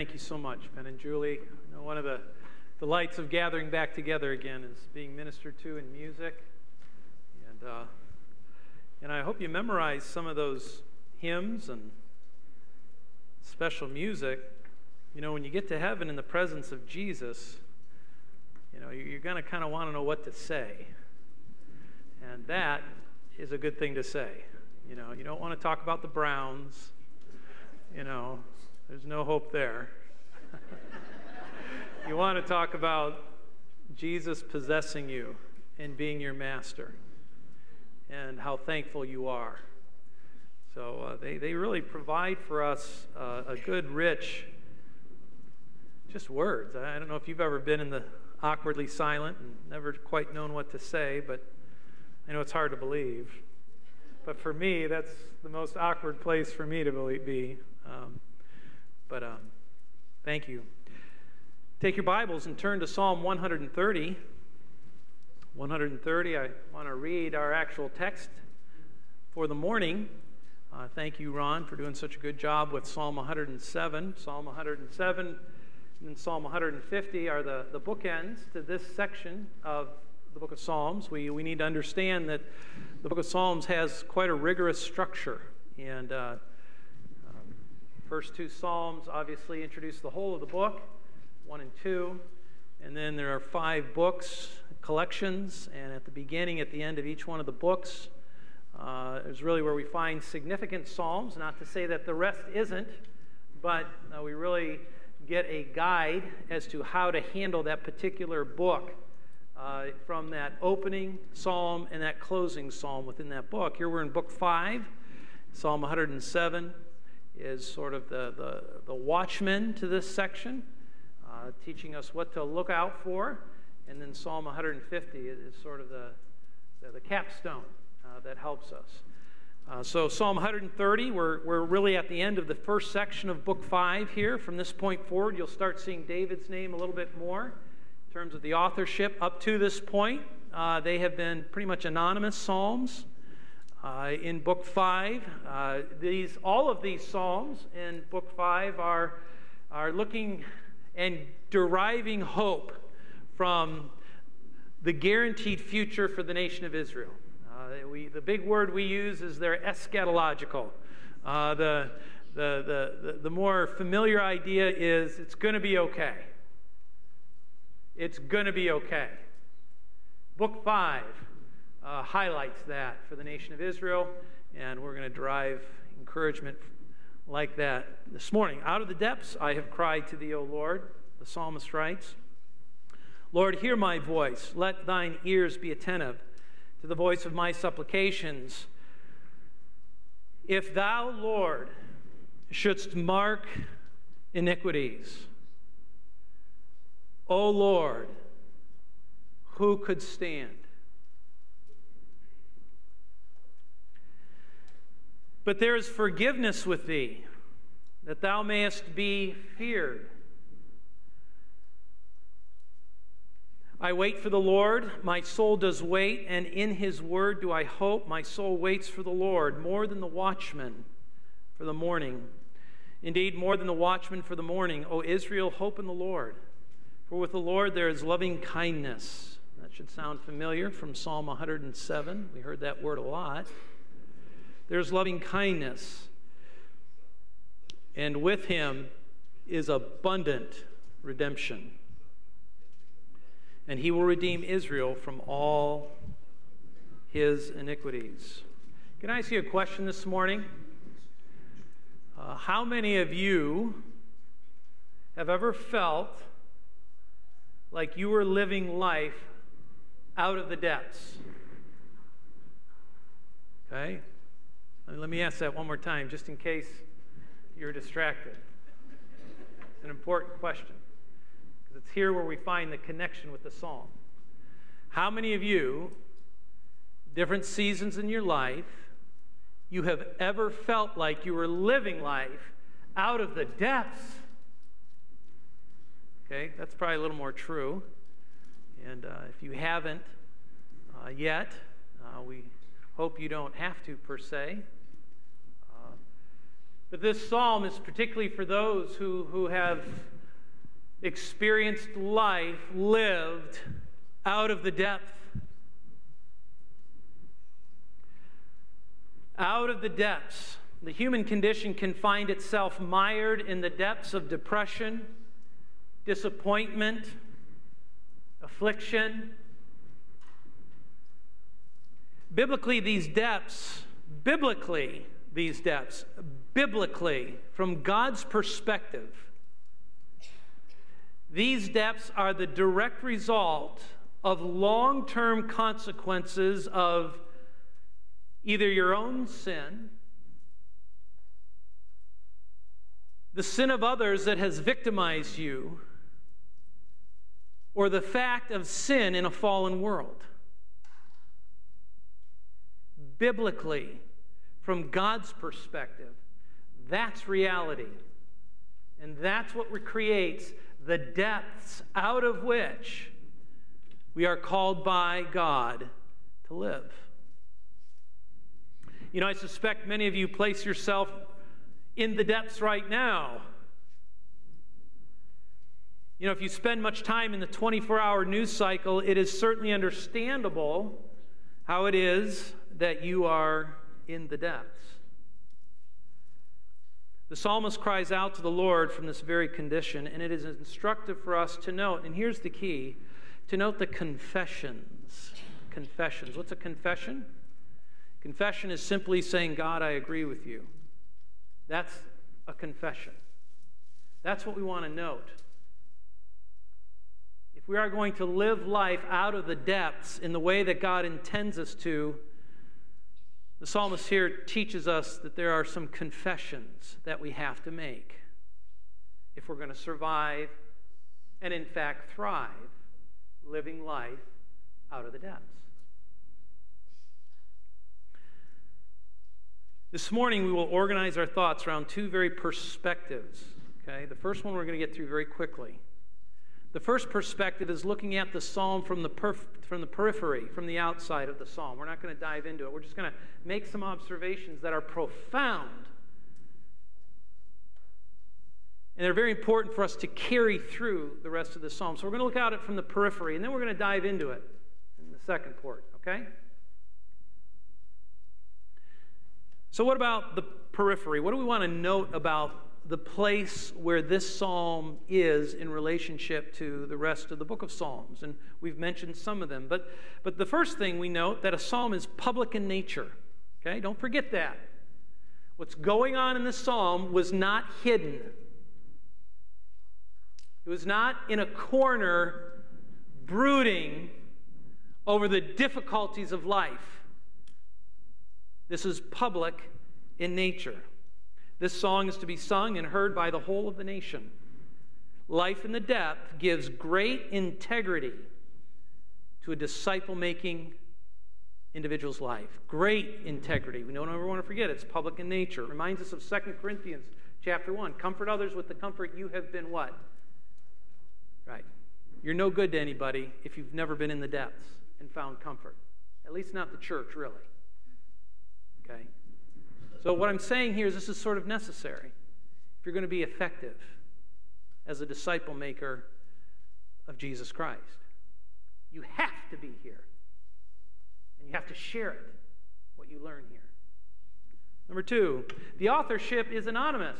Thank you so much, Ben and Julie. You know, one of the delights of gathering back together again is being ministered to in music. And, uh, and I hope you memorize some of those hymns and special music. You know, when you get to heaven in the presence of Jesus, you know, you're going to kind of want to know what to say. And that is a good thing to say. You know, you don't want to talk about the Browns, you know, there's no hope there. you want to talk about Jesus possessing you and being your master and how thankful you are. So uh, they, they really provide for us uh, a good, rich, just words. I don't know if you've ever been in the awkwardly silent and never quite known what to say, but I know it's hard to believe. But for me, that's the most awkward place for me to be. Um, but um, thank you. Take your Bibles and turn to Psalm 130. 130, I want to read our actual text for the morning. Uh, thank you, Ron, for doing such a good job with Psalm 107. Psalm 107 and Psalm 150 are the, the bookends to this section of the book of Psalms. We, we need to understand that the book of Psalms has quite a rigorous structure. And uh, First two Psalms obviously introduce the whole of the book, one and two. And then there are five books, collections, and at the beginning, at the end of each one of the books, uh, is really where we find significant Psalms. Not to say that the rest isn't, but uh, we really get a guide as to how to handle that particular book uh, from that opening psalm and that closing psalm within that book. Here we're in book five, Psalm 107 is sort of the, the, the watchman to this section, uh, teaching us what to look out for. And then Psalm 150 is sort of the, the, the capstone uh, that helps us. Uh, so, Psalm 130, we're, we're really at the end of the first section of Book 5 here. From this point forward, you'll start seeing David's name a little bit more in terms of the authorship. Up to this point, uh, they have been pretty much anonymous Psalms. Uh, in book five, uh, these, all of these psalms in book five are, are looking and deriving hope from the guaranteed future for the nation of Israel. Uh, we, the big word we use is they're eschatological. Uh, the, the, the, the more familiar idea is it's going to be okay. It's going to be okay. Book 5 uh, highlights that for the nation of Israel, and we're going to drive encouragement like that this morning. Out of the depths I have cried to thee, O Lord, the psalmist writes. Lord, hear my voice. Let thine ears be attentive to the voice of my supplications. If thou, Lord, shouldst mark iniquities, O Lord, who could stand? But there is forgiveness with thee, that thou mayest be feared. I wait for the Lord, my soul does wait, and in his word do I hope. My soul waits for the Lord more than the watchman for the morning. Indeed, more than the watchman for the morning. O Israel, hope in the Lord. For with the Lord there is loving kindness. That should sound familiar from Psalm 107. We heard that word a lot. There's loving kindness. And with him is abundant redemption. And he will redeem Israel from all his iniquities. Can I ask you a question this morning? Uh, how many of you have ever felt like you were living life out of the depths? Okay? Let me ask that one more time, just in case you're distracted. It's an important question because it's here where we find the connection with the psalm. How many of you, different seasons in your life, you have ever felt like you were living life out of the depths? Okay, that's probably a little more true. And uh, if you haven't uh, yet, uh, we hope you don't have to per se. But this psalm is particularly for those who, who have experienced life lived out of the depth. Out of the depths. The human condition can find itself mired in the depths of depression, disappointment, affliction. Biblically, these depths, biblically, these depths, biblically, from God's perspective, these depths are the direct result of long term consequences of either your own sin, the sin of others that has victimized you, or the fact of sin in a fallen world. Biblically, from God's perspective, that's reality. And that's what creates the depths out of which we are called by God to live. You know, I suspect many of you place yourself in the depths right now. You know, if you spend much time in the 24 hour news cycle, it is certainly understandable how it is that you are in the depths. The psalmist cries out to the Lord from this very condition, and it is instructive for us to note, and here's the key to note the confessions. Confessions. What's a confession? Confession is simply saying, God, I agree with you. That's a confession. That's what we want to note. If we are going to live life out of the depths in the way that God intends us to, the psalmist here teaches us that there are some confessions that we have to make if we're going to survive and, in fact, thrive living life out of the depths. This morning, we will organize our thoughts around two very perspectives. Okay? The first one we're going to get through very quickly. The first perspective is looking at the psalm from the, perf- from the periphery, from the outside of the psalm. We're not going to dive into it. We're just going to make some observations that are profound. And they're very important for us to carry through the rest of the psalm. So we're going to look at it from the periphery, and then we're going to dive into it in the second part, okay? So, what about the periphery? What do we want to note about the place where this psalm is in relationship to the rest of the book of Psalms? And we've mentioned some of them. But, but the first thing we note that a psalm is public in nature. Okay, don't forget that. What's going on in this psalm was not hidden. It was not in a corner brooding over the difficulties of life. This is public in nature. This song is to be sung and heard by the whole of the nation. Life in the depth gives great integrity to a disciple making individual's life. Great integrity. We don't ever want to forget it's public in nature. It reminds us of 2 Corinthians chapter 1. Comfort others with the comfort you have been what? Right. You're no good to anybody if you've never been in the depths and found comfort. At least not the church, really. Okay? So, what I'm saying here is this is sort of necessary if you're going to be effective as a disciple maker of Jesus Christ. You have to be here, and you have to share it, what you learn here. Number two, the authorship is anonymous.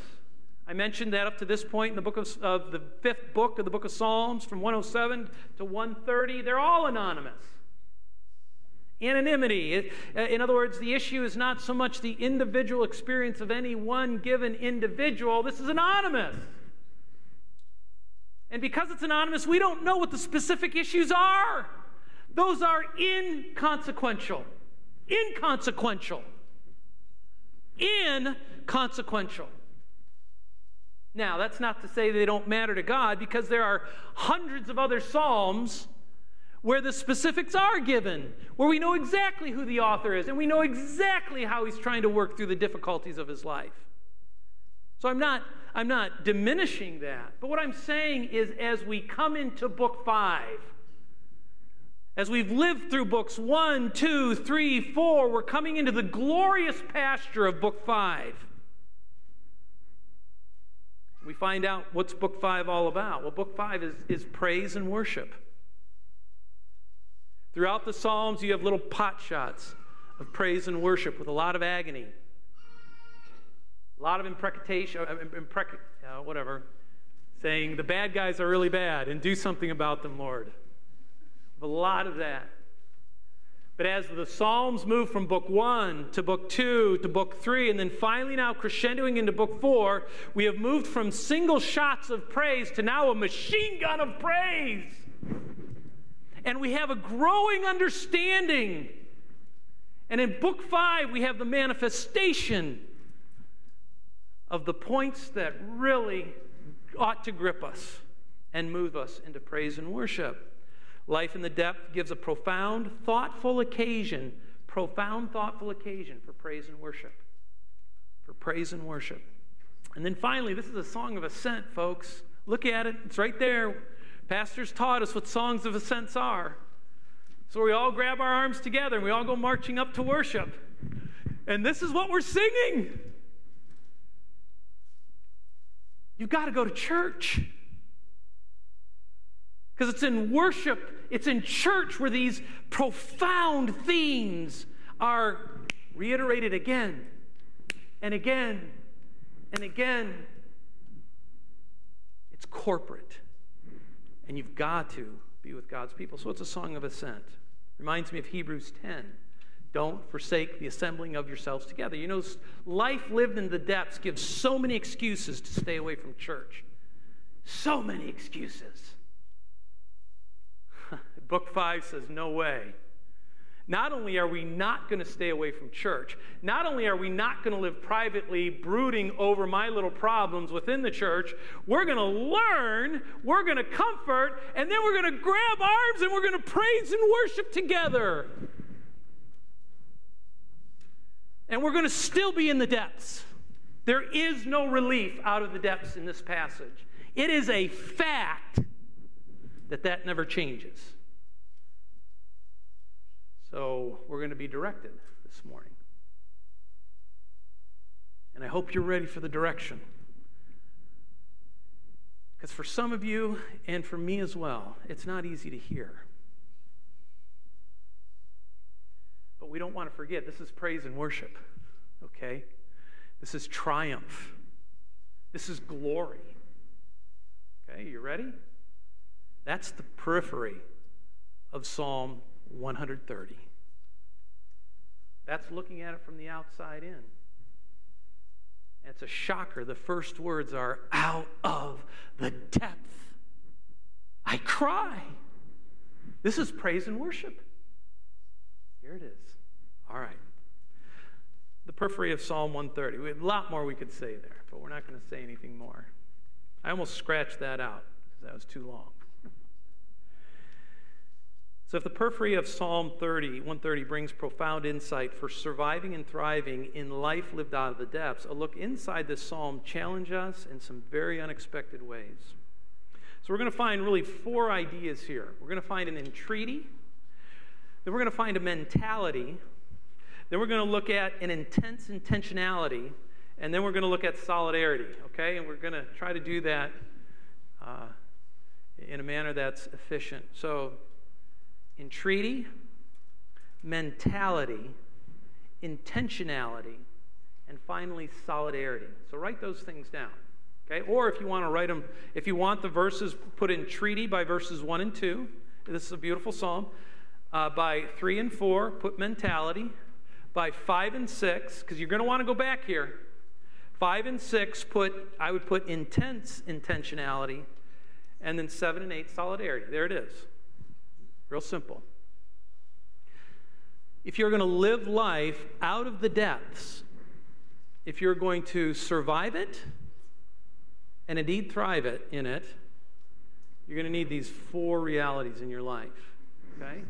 I mentioned that up to this point in the book of, of the fifth book of the book of Psalms, from 107 to 130, they're all anonymous. Anonymity. Uh, in other words, the issue is not so much the individual experience of any one given individual. This is anonymous. And because it's anonymous, we don't know what the specific issues are. Those are inconsequential. Inconsequential. Inconsequential. Now, that's not to say they don't matter to God because there are hundreds of other Psalms where the specifics are given, where we know exactly who the author is and we know exactly how he's trying to work through the difficulties of his life. So I'm not, I'm not diminishing that. But what I'm saying is, as we come into book five, as we've lived through books one, two, three, four, we're coming into the glorious pasture of book five. We find out what's book five all about. Well, book five is, is praise and worship. Throughout the Psalms, you have little pot shots of praise and worship with a lot of agony, a lot of imprecation, uh, imprec- uh, whatever, saying the bad guys are really bad and do something about them, Lord. A lot of that. But as the Psalms move from book one to book two to book three, and then finally now crescendoing into book four, we have moved from single shots of praise to now a machine gun of praise. And we have a growing understanding. And in book five, we have the manifestation of the points that really ought to grip us and move us into praise and worship. Life in the Depth gives a profound, thoughtful occasion, profound, thoughtful occasion for praise and worship. For praise and worship. And then finally, this is a song of ascent, folks. Look at it, it's right there. Pastors taught us what songs of ascents are. So we all grab our arms together and we all go marching up to worship. And this is what we're singing. You've got to go to church. Because it's in worship it's in church where these profound themes are reiterated again and again and again. It's corporate. And you've got to be with God's people. So it's a song of ascent. Reminds me of Hebrews 10. Don't forsake the assembling of yourselves together. You know, life lived in the depths gives so many excuses to stay away from church. So many excuses. Book 5 says, No way. Not only are we not going to stay away from church, not only are we not going to live privately brooding over my little problems within the church, we're going to learn, we're going to comfort, and then we're going to grab arms and we're going to praise and worship together. And we're going to still be in the depths. There is no relief out of the depths in this passage. It is a fact that that never changes. So we're going to be directed this morning. And I hope you're ready for the direction. Because for some of you, and for me as well, it's not easy to hear. But we don't want to forget this is praise and worship, okay? This is triumph. This is glory. Okay, you ready? That's the periphery of Psalm 130. That's looking at it from the outside in. it's a shocker. The first words are, out of the depth, I cry. This is praise and worship. Here it is. All right. The periphery of Psalm 130. We have a lot more we could say there, but we're not going to say anything more. I almost scratched that out because that was too long. So, if the periphery of Psalm 30, 130 brings profound insight for surviving and thriving in life lived out of the depths, a look inside this psalm challenges us in some very unexpected ways. So, we're going to find really four ideas here. We're going to find an entreaty, then we're going to find a mentality, then we're going to look at an intense intentionality, and then we're going to look at solidarity, okay? And we're going to try to do that uh, in a manner that's efficient. So, entreaty, mentality, intentionality, and finally solidarity. So write those things down. Okay? Or if you want to write them, if you want the verses, put entreaty by verses 1 and 2. This is a beautiful psalm. Uh, by 3 and 4, put mentality. By 5 and 6, because you're going to want to go back here. 5 and 6, put I would put intense intentionality. And then 7 and 8, solidarity. There it is. Real simple. If you're going to live life out of the depths, if you're going to survive it and indeed thrive it in it, you're going to need these four realities in your life. Okay?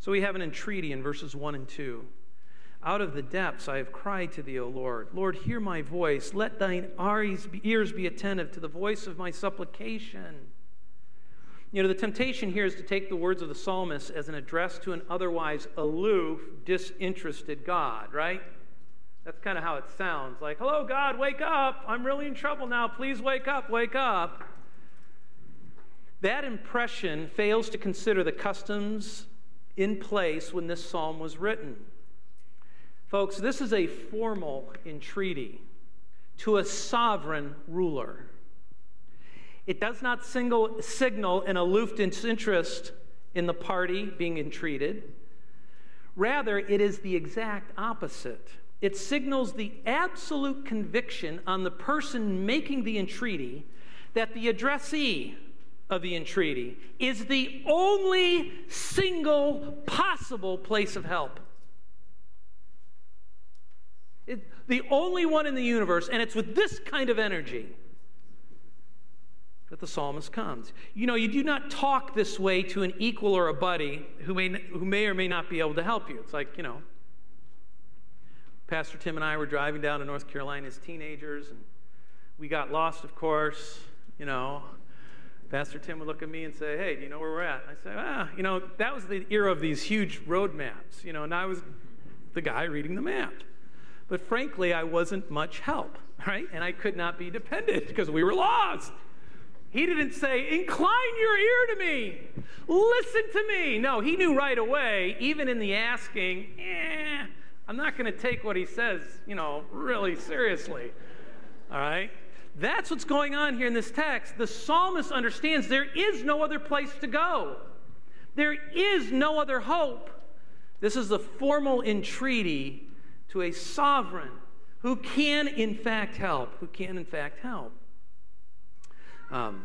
So we have an entreaty in verses 1 and 2. Out of the depths I have cried to thee, O Lord. Lord, hear my voice. Let thine ears be attentive to the voice of my supplication. You know, the temptation here is to take the words of the psalmist as an address to an otherwise aloof, disinterested God, right? That's kind of how it sounds like, hello, God, wake up. I'm really in trouble now. Please wake up, wake up. That impression fails to consider the customs in place when this psalm was written. Folks, this is a formal entreaty to a sovereign ruler. It does not single, signal an aloof interest in the party being entreated. Rather, it is the exact opposite. It signals the absolute conviction on the person making the entreaty that the addressee of the entreaty is the only single possible place of help. It, the only one in the universe, and it's with this kind of energy that the psalmist comes. You know, you do not talk this way to an equal or a buddy who may, who may or may not be able to help you. It's like, you know, Pastor Tim and I were driving down to North Carolina as teenagers, and we got lost, of course. You know, Pastor Tim would look at me and say, Hey, do you know where we're at? I say, Ah, you know, that was the era of these huge road maps, you know, and I was the guy reading the map. But frankly, I wasn't much help, right? And I could not be dependent because we were lost. He didn't say, Incline your ear to me, listen to me. No, he knew right away, even in the asking, eh, I'm not going to take what he says, you know, really seriously. All right? That's what's going on here in this text. The psalmist understands there is no other place to go, there is no other hope. This is a formal entreaty to a sovereign who can, in fact, help, who can, in fact, help. Um,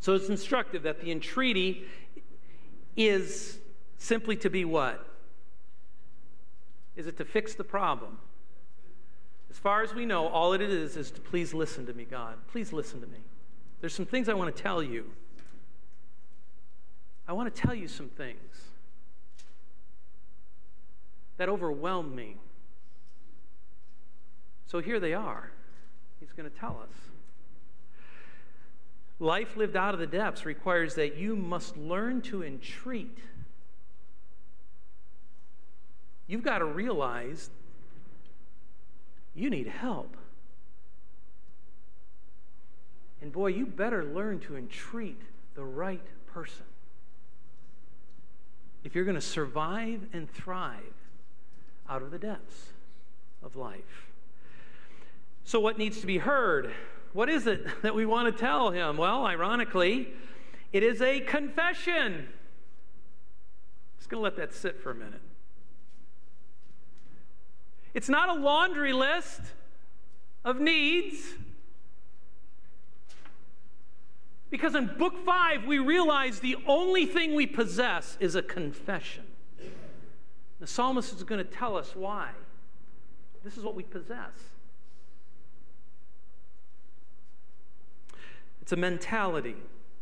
so it's instructive that the entreaty is simply to be what? Is it to fix the problem? As far as we know, all it is is to please listen to me, God. Please listen to me. There's some things I want to tell you. I want to tell you some things that overwhelm me. So here they are. He's going to tell us. Life lived out of the depths requires that you must learn to entreat. You've got to realize you need help. And boy, you better learn to entreat the right person. If you're going to survive and thrive out of the depths of life. So, what needs to be heard? What is it that we want to tell him? Well, ironically, it is a confession. Just going to let that sit for a minute. It's not a laundry list of needs. Because in book five, we realize the only thing we possess is a confession. The psalmist is going to tell us why. This is what we possess. It's a mentality.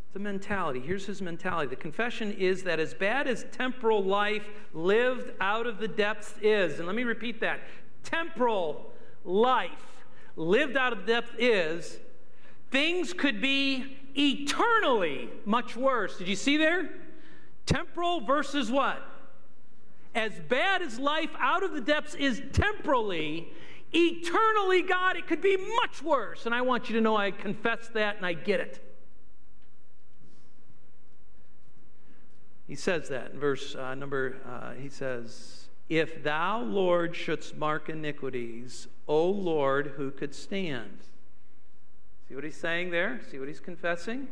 It's a mentality. Here's his mentality. The confession is that as bad as temporal life lived out of the depths is, and let me repeat that temporal life lived out of the depth is, things could be eternally much worse. Did you see there? Temporal versus what? As bad as life out of the depths is temporally, eternally, God, it could be much worse. And I want you to know I confess that and I get it. He says that in verse uh, number, uh, he says, If thou, Lord, shouldst mark iniquities, O Lord, who could stand? See what he's saying there? See what he's confessing?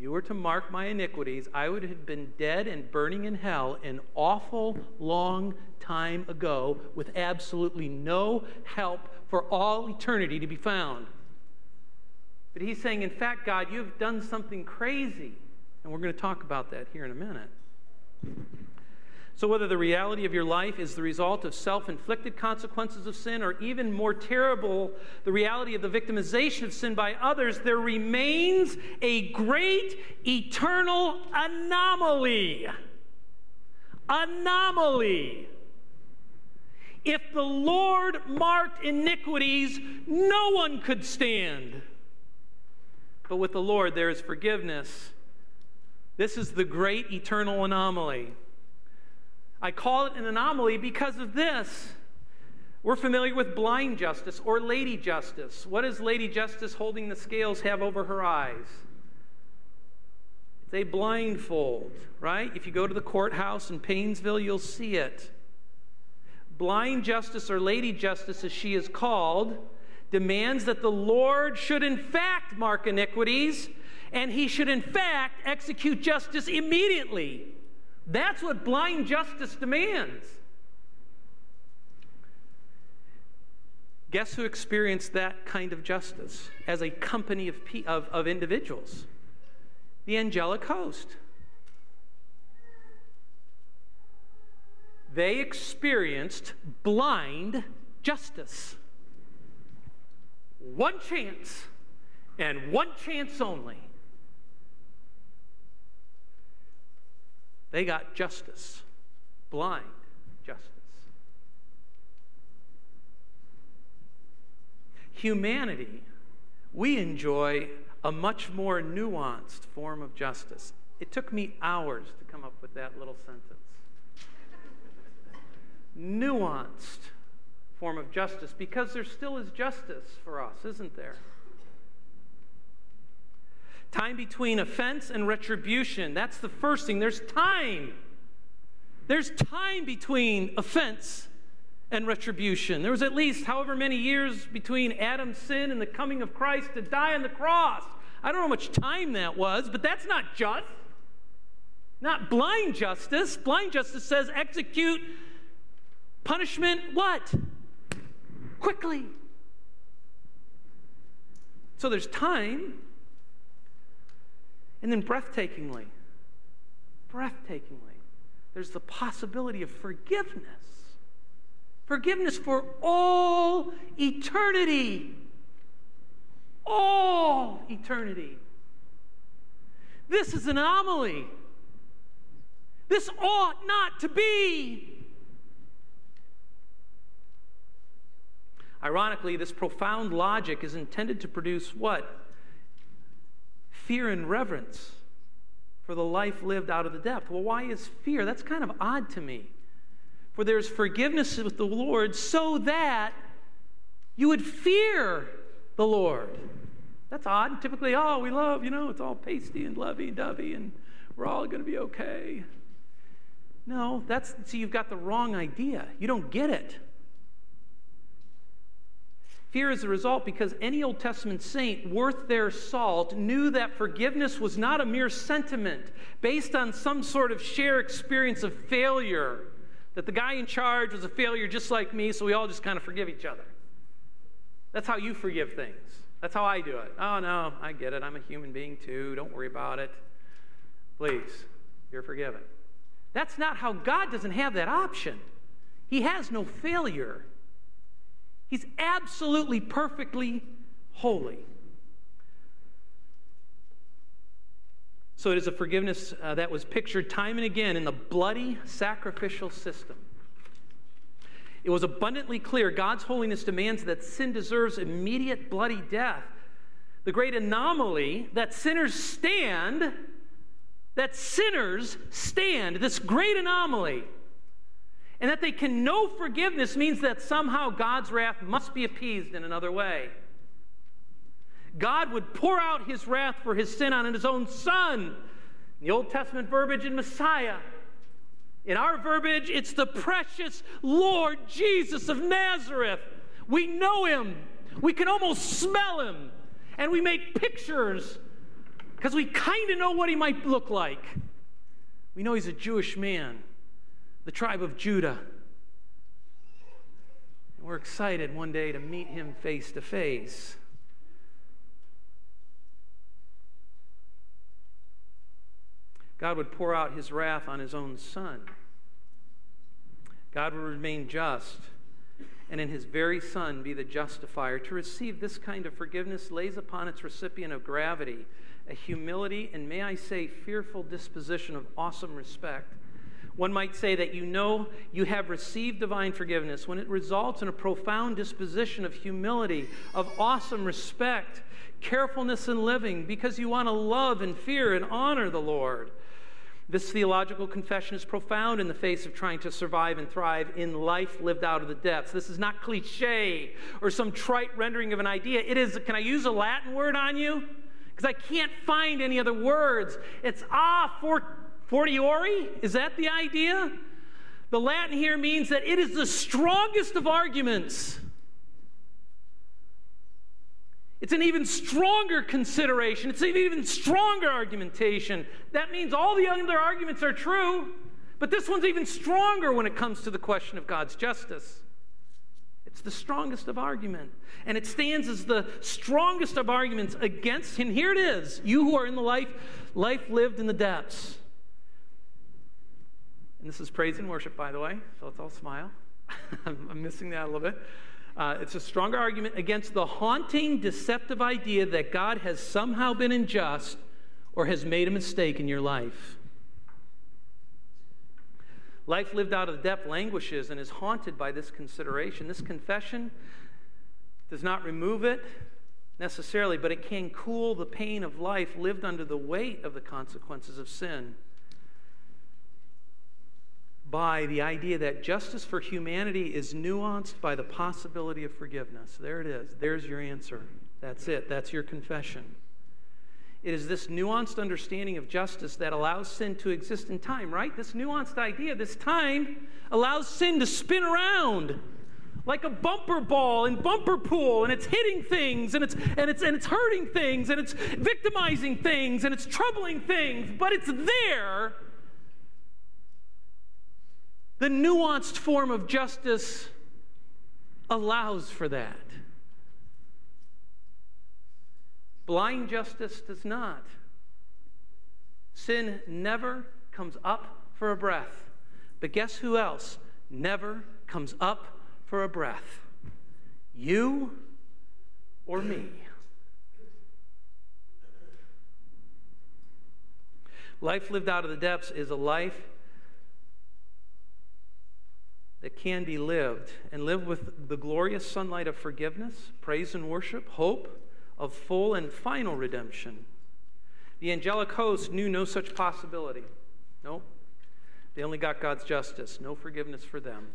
You were to mark my iniquities, I would have been dead and burning in hell an awful long time ago with absolutely no help for all eternity to be found. But he's saying, in fact, God, you've done something crazy. And we're going to talk about that here in a minute. So, whether the reality of your life is the result of self inflicted consequences of sin, or even more terrible, the reality of the victimization of sin by others, there remains a great eternal anomaly. Anomaly. If the Lord marked iniquities, no one could stand. But with the Lord, there is forgiveness. This is the great eternal anomaly. I call it an anomaly because of this. We're familiar with blind justice or lady justice. What does Lady Justice holding the scales have over her eyes? A blindfold, right? If you go to the courthouse in Paynesville, you'll see it. Blind justice or lady justice, as she is called, demands that the Lord should in fact mark iniquities and he should in fact execute justice immediately. That's what blind justice demands. Guess who experienced that kind of justice as a company of, of, of individuals? The angelic host. They experienced blind justice. One chance, and one chance only. They got justice, blind justice. Humanity, we enjoy a much more nuanced form of justice. It took me hours to come up with that little sentence. nuanced form of justice because there still is justice for us, isn't there? Time between offense and retribution. That's the first thing. There's time. There's time between offense and retribution. There was at least however many years between Adam's sin and the coming of Christ to die on the cross. I don't know how much time that was, but that's not just. Not blind justice. Blind justice says execute punishment what? Quickly. So there's time. And then breathtakingly, breathtakingly, there's the possibility of forgiveness. Forgiveness for all eternity. All eternity. This is an anomaly. This ought not to be. Ironically, this profound logic is intended to produce what? Fear and reverence for the life lived out of the depth. Well, why is fear? That's kind of odd to me. For there's forgiveness with the Lord so that you would fear the Lord. That's odd. Typically, oh, we love, you know, it's all pasty and lovey dovey and we're all going to be okay. No, that's, see, you've got the wrong idea. You don't get it. Fear is the result because any Old Testament saint worth their salt knew that forgiveness was not a mere sentiment based on some sort of shared experience of failure, that the guy in charge was a failure just like me, so we all just kind of forgive each other. That's how you forgive things. That's how I do it. Oh, no, I get it. I'm a human being too. Don't worry about it. Please, you're forgiven. That's not how God doesn't have that option. He has no failure. He's absolutely perfectly holy. So it is a forgiveness uh, that was pictured time and again in the bloody sacrificial system. It was abundantly clear God's holiness demands that sin deserves immediate bloody death. The great anomaly that sinners stand, that sinners stand, this great anomaly and that they can know forgiveness means that somehow God's wrath must be appeased in another way. God would pour out his wrath for his sin on his own son. In the Old Testament verbiage in Messiah. In our verbiage, it's the precious Lord Jesus of Nazareth. We know him, we can almost smell him, and we make pictures because we kind of know what he might look like. We know he's a Jewish man the tribe of Judah. And we're excited one day to meet him face to face. God would pour out his wrath on his own son. God would remain just, and in his very son be the justifier. To receive this kind of forgiveness lays upon its recipient of gravity, a humility, and may I say, fearful disposition of awesome respect one might say that you know you have received divine forgiveness when it results in a profound disposition of humility, of awesome respect, carefulness in living, because you want to love and fear and honor the Lord. This theological confession is profound in the face of trying to survive and thrive in life lived out of the depths. This is not cliche or some trite rendering of an idea. It is, can I use a Latin word on you? Because I can't find any other words. It's ah for, fortiori. Is that the idea? The Latin here means that it is the strongest of arguments. It's an even stronger consideration. It's an even stronger argumentation. That means all the other arguments are true, but this one's even stronger when it comes to the question of God's justice. It's the strongest of argument. And it stands as the strongest of arguments against, and here it is, you who are in the life, life lived in the depths. And this is praise and worship, by the way, so let's all smile. I'm missing that a little bit. Uh, it's a stronger argument against the haunting, deceptive idea that God has somehow been unjust or has made a mistake in your life. Life lived out of the depth languishes and is haunted by this consideration. This confession does not remove it necessarily, but it can cool the pain of life lived under the weight of the consequences of sin by the idea that justice for humanity is nuanced by the possibility of forgiveness. There it is. There's your answer. That's it. That's your confession. It is this nuanced understanding of justice that allows sin to exist in time, right? This nuanced idea, this time, allows sin to spin around like a bumper ball in bumper pool and it's hitting things and it's and it's and it's hurting things and it's victimizing things and it's troubling things but it's there the nuanced form of justice allows for that. Blind justice does not. Sin never comes up for a breath. But guess who else never comes up for a breath? You or me. Life lived out of the depths is a life that can be lived and live with the glorious sunlight of forgiveness, praise and worship, hope of full and final redemption. The angelic host knew no such possibility. No. They only got God's justice, no forgiveness for them.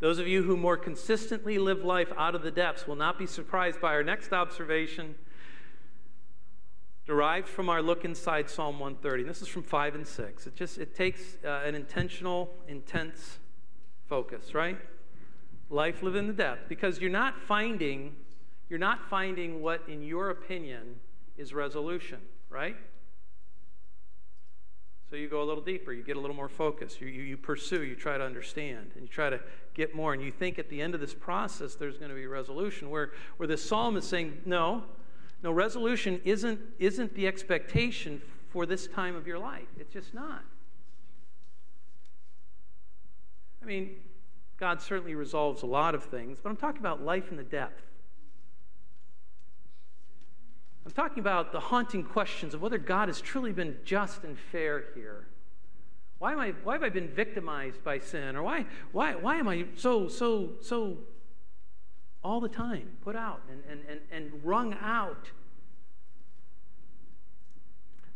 Those of you who more consistently live life out of the depths will not be surprised by our next observation derived from our look inside Psalm 130. This is from 5 and 6. It just it takes uh, an intentional, intense focus, right? Life live in the depth because you're not finding you're not finding what in your opinion is resolution, right? So you go a little deeper, you get a little more focus, you, you, you, pursue, you try to understand, and you try to get more. And you think at the end of this process there's going to be resolution. Where, where the psalm is saying, no, no, resolution isn't, isn't the expectation for this time of your life. It's just not. I mean, God certainly resolves a lot of things, but I'm talking about life in the depth. I'm talking about the haunting questions of whether God has truly been just and fair here. Why, am I, why have I been victimized by sin? Or why, why, why am I so, so, so all the time put out and, and, and, and wrung out?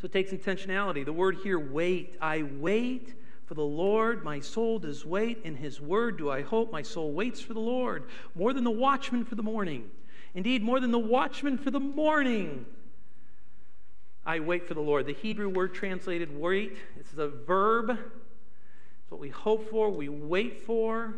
So it takes intentionality. The word here, wait. I wait for the Lord, my soul does wait. In his word do I hope. My soul waits for the Lord, more than the watchman for the morning. Indeed, more than the watchman for the morning. I wait for the Lord. The Hebrew word translated wait, it's a verb. It's what we hope for, we wait for.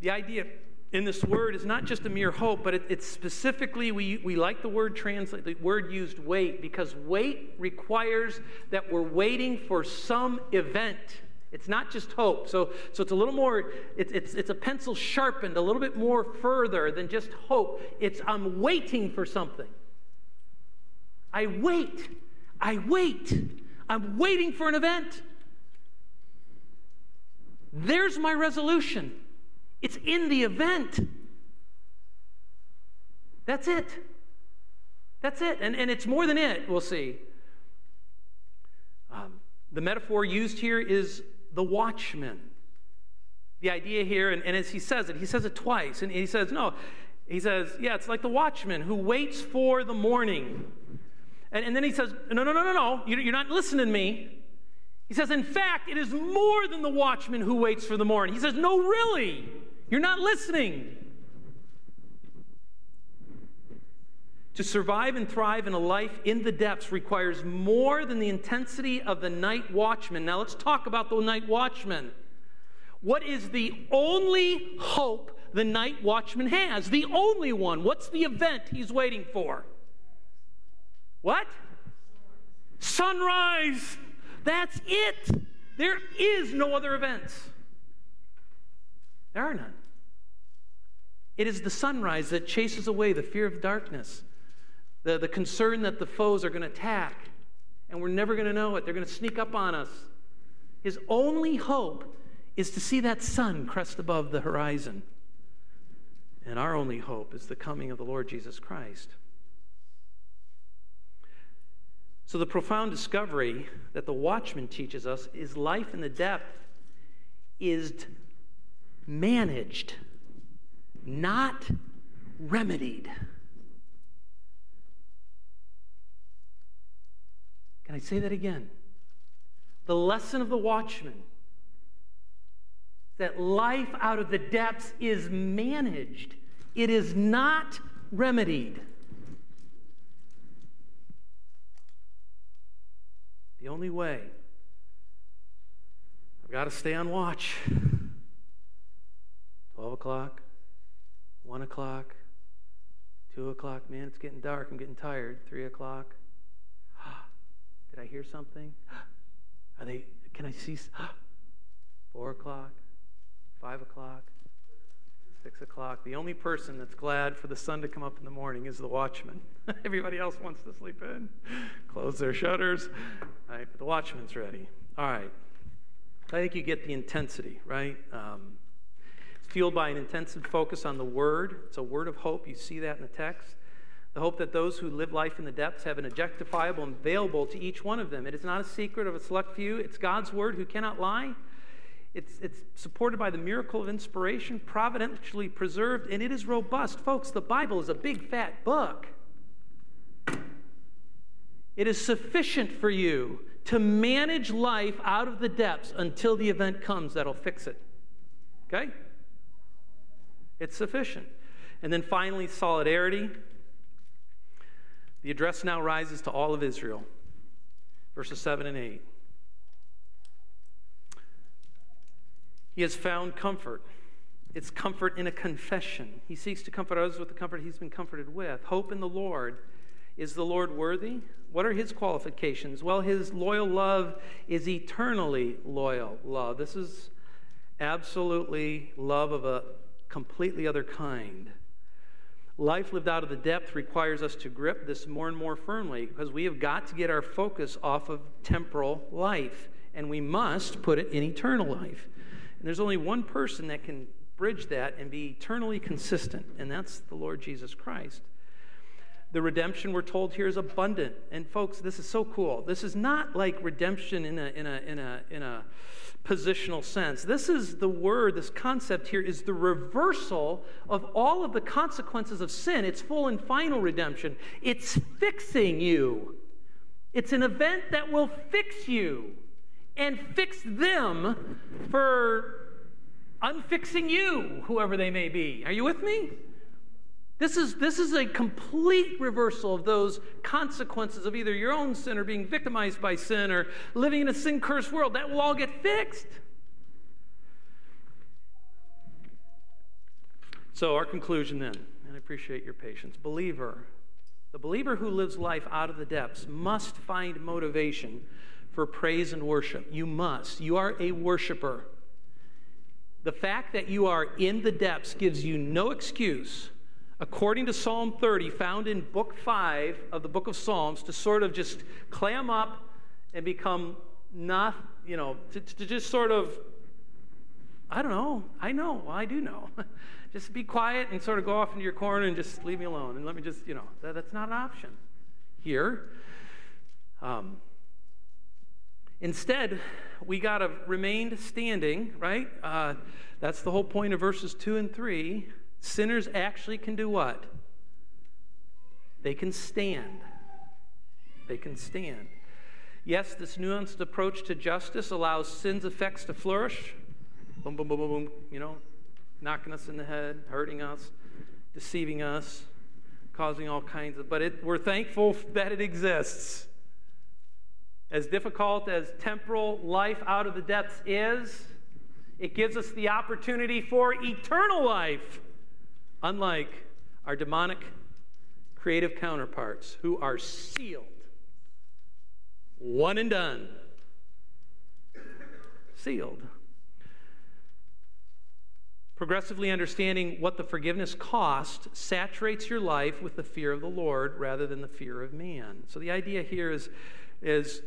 The idea in this word is not just a mere hope, but it, it's specifically, we, we like the word translate, the word used wait, because wait requires that we're waiting for some event. It's not just hope. So, so it's a little more, it's, it's, it's a pencil sharpened a little bit more further than just hope. It's I'm waiting for something. I wait. I wait. I'm waiting for an event. There's my resolution. It's in the event. That's it. That's it. And, and it's more than it, we'll see. Um, the metaphor used here is the watchman. The idea here, and, and as he says it, he says it twice, and he says, no, he says, yeah, it's like the watchman who waits for the morning. And, and then he says, no, no, no, no, no, you're not listening to me. He says, In fact, it is more than the watchman who waits for the morning. He says, No, really, you're not listening. To survive and thrive in a life in the depths requires more than the intensity of the night watchman. Now, let's talk about the night watchman. What is the only hope the night watchman has? The only one. What's the event he's waiting for? What? Sunrise. That's it. There is no other events. There are none. It is the sunrise that chases away the fear of darkness, the, the concern that the foes are going to attack, and we're never going to know it. They're going to sneak up on us. His only hope is to see that sun crest above the horizon. And our only hope is the coming of the Lord Jesus Christ. So, the profound discovery that the watchman teaches us is life in the depth is managed, not remedied. Can I say that again? The lesson of the watchman that life out of the depths is managed, it is not remedied. The only way. I've got to stay on watch. 12 o'clock, 1 o'clock, 2 o'clock. Man, it's getting dark. I'm getting tired. 3 o'clock. Did I hear something? Are they, can I see? 4 o'clock, 5 o'clock, 6 o'clock. The only person that's glad for the sun to come up in the morning is the watchman. Everybody else wants to sleep in, close their shutters. Right? But the watchman's ready. All right. I think you get the intensity, right? Um, it's fueled by an intensive focus on the word. It's a word of hope. You see that in the text. The hope that those who live life in the depths have an objectifiable and available to each one of them. It is not a secret of a select few. It's God's word who cannot lie. It's, it's supported by the miracle of inspiration, providentially preserved, and it is robust. Folks, the Bible is a big fat book. It is sufficient for you to manage life out of the depths until the event comes that'll fix it. Okay? It's sufficient. And then finally, solidarity. The address now rises to all of Israel. Verses 7 and 8. He has found comfort. It's comfort in a confession. He seeks to comfort others with the comfort he's been comforted with. Hope in the Lord. Is the Lord worthy? What are his qualifications? Well, his loyal love is eternally loyal love. This is absolutely love of a completely other kind. Life lived out of the depth requires us to grip this more and more firmly because we have got to get our focus off of temporal life and we must put it in eternal life. And there's only one person that can bridge that and be eternally consistent, and that's the Lord Jesus Christ. The redemption we're told here is abundant. And folks, this is so cool. This is not like redemption in a, in a, in a, in a positional sense. This is the word, this concept here is the reversal of all of the consequences of sin. It's full and final redemption. It's fixing you. It's an event that will fix you and fix them for unfixing you, whoever they may be. Are you with me? This is, this is a complete reversal of those consequences of either your own sin or being victimized by sin or living in a sin cursed world. That will all get fixed. So, our conclusion then, and I appreciate your patience. Believer, the believer who lives life out of the depths must find motivation for praise and worship. You must. You are a worshiper. The fact that you are in the depths gives you no excuse, according to Psalm 30, found in book 5 of the book of Psalms, to sort of just clam up and become not, you know, to, to just sort of, I don't know, I know, well, I do know. just be quiet and sort of go off into your corner and just leave me alone and let me just, you know, that, that's not an option here. Um, Instead, we got to remain standing, right? Uh, that's the whole point of verses 2 and 3. Sinners actually can do what? They can stand. They can stand. Yes, this nuanced approach to justice allows sin's effects to flourish. Boom, boom, boom, boom, boom, you know, knocking us in the head, hurting us, deceiving us, causing all kinds of. But it, we're thankful that it exists. As difficult as temporal life out of the depths is, it gives us the opportunity for eternal life, unlike our demonic creative counterparts who are sealed. One and done. Sealed. Progressively understanding what the forgiveness cost saturates your life with the fear of the Lord rather than the fear of man. So the idea here is, is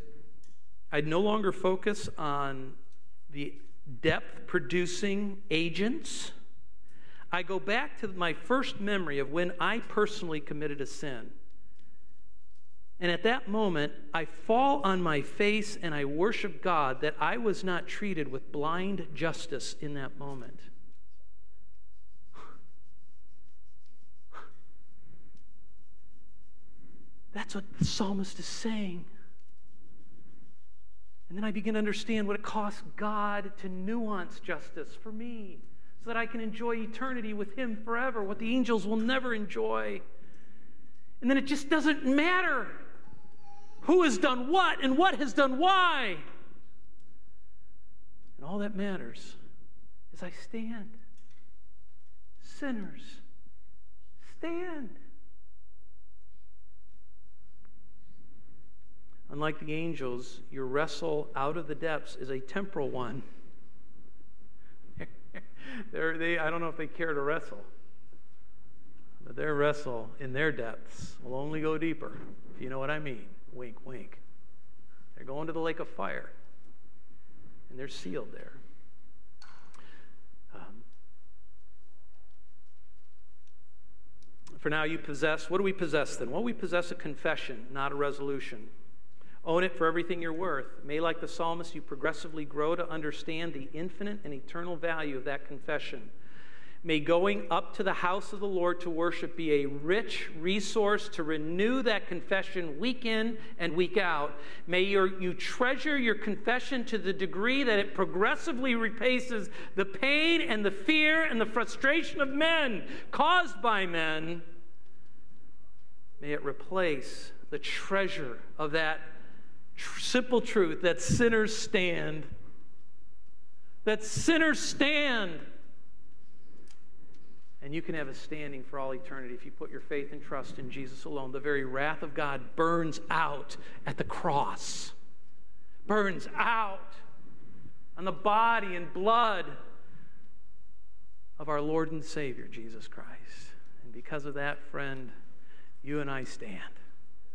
I'd no longer focus on the depth producing agents. I go back to my first memory of when I personally committed a sin. And at that moment, I fall on my face and I worship God that I was not treated with blind justice in that moment. That's what the psalmist is saying. And then I begin to understand what it costs God to nuance justice for me so that I can enjoy eternity with Him forever, what the angels will never enjoy. And then it just doesn't matter who has done what and what has done why. And all that matters is I stand. Sinners, stand. Unlike the angels, your wrestle out of the depths is a temporal one. They, I don't know if they care to wrestle, but their wrestle in their depths will only go deeper, if you know what I mean. Wink, wink. They're going to the lake of fire, and they're sealed there. Um, for now, you possess, what do we possess then? Well, we possess a confession, not a resolution. Own it for everything you're worth. May, like the psalmist, you progressively grow to understand the infinite and eternal value of that confession. May going up to the house of the Lord to worship be a rich resource to renew that confession week in and week out. May your, you treasure your confession to the degree that it progressively replaces the pain and the fear and the frustration of men caused by men. May it replace the treasure of that tr- simple truth that sinners stand. That sinners stand. And you can have a standing for all eternity if you put your faith and trust in Jesus alone. The very wrath of God burns out at the cross, burns out on the body and blood of our Lord and Savior, Jesus Christ. And because of that, friend, you and I stand.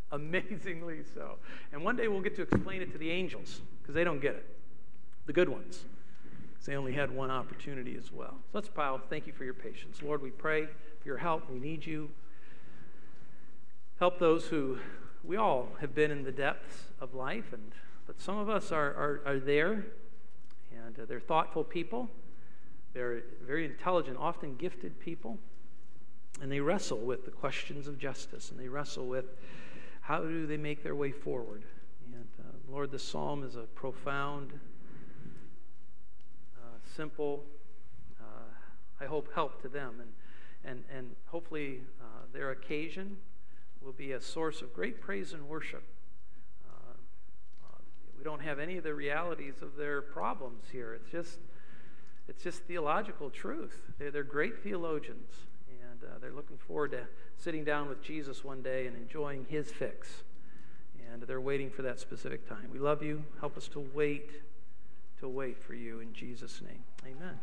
Amazingly so. And one day we'll get to explain it to the angels because they don't get it. The good ones. They only had one opportunity as well. So let's bow. Thank you for your patience. Lord, we pray for your help. We need you. Help those who we all have been in the depths of life, and but some of us are, are, are there, and uh, they're thoughtful people. They're very intelligent, often gifted people, and they wrestle with the questions of justice, and they wrestle with how do they make their way forward? And uh, Lord, the psalm is a profound, uh, simple, uh, I hope, help to them. And, and, and hopefully, uh, their occasion will be a source of great praise and worship. Uh, we don't have any of the realities of their problems here. It's just, it's just theological truth. They're, they're great theologians, and uh, they're looking forward to sitting down with Jesus one day and enjoying his fix. And they're waiting for that specific time. We love you. Help us to wait, to wait for you in Jesus' name. Amen.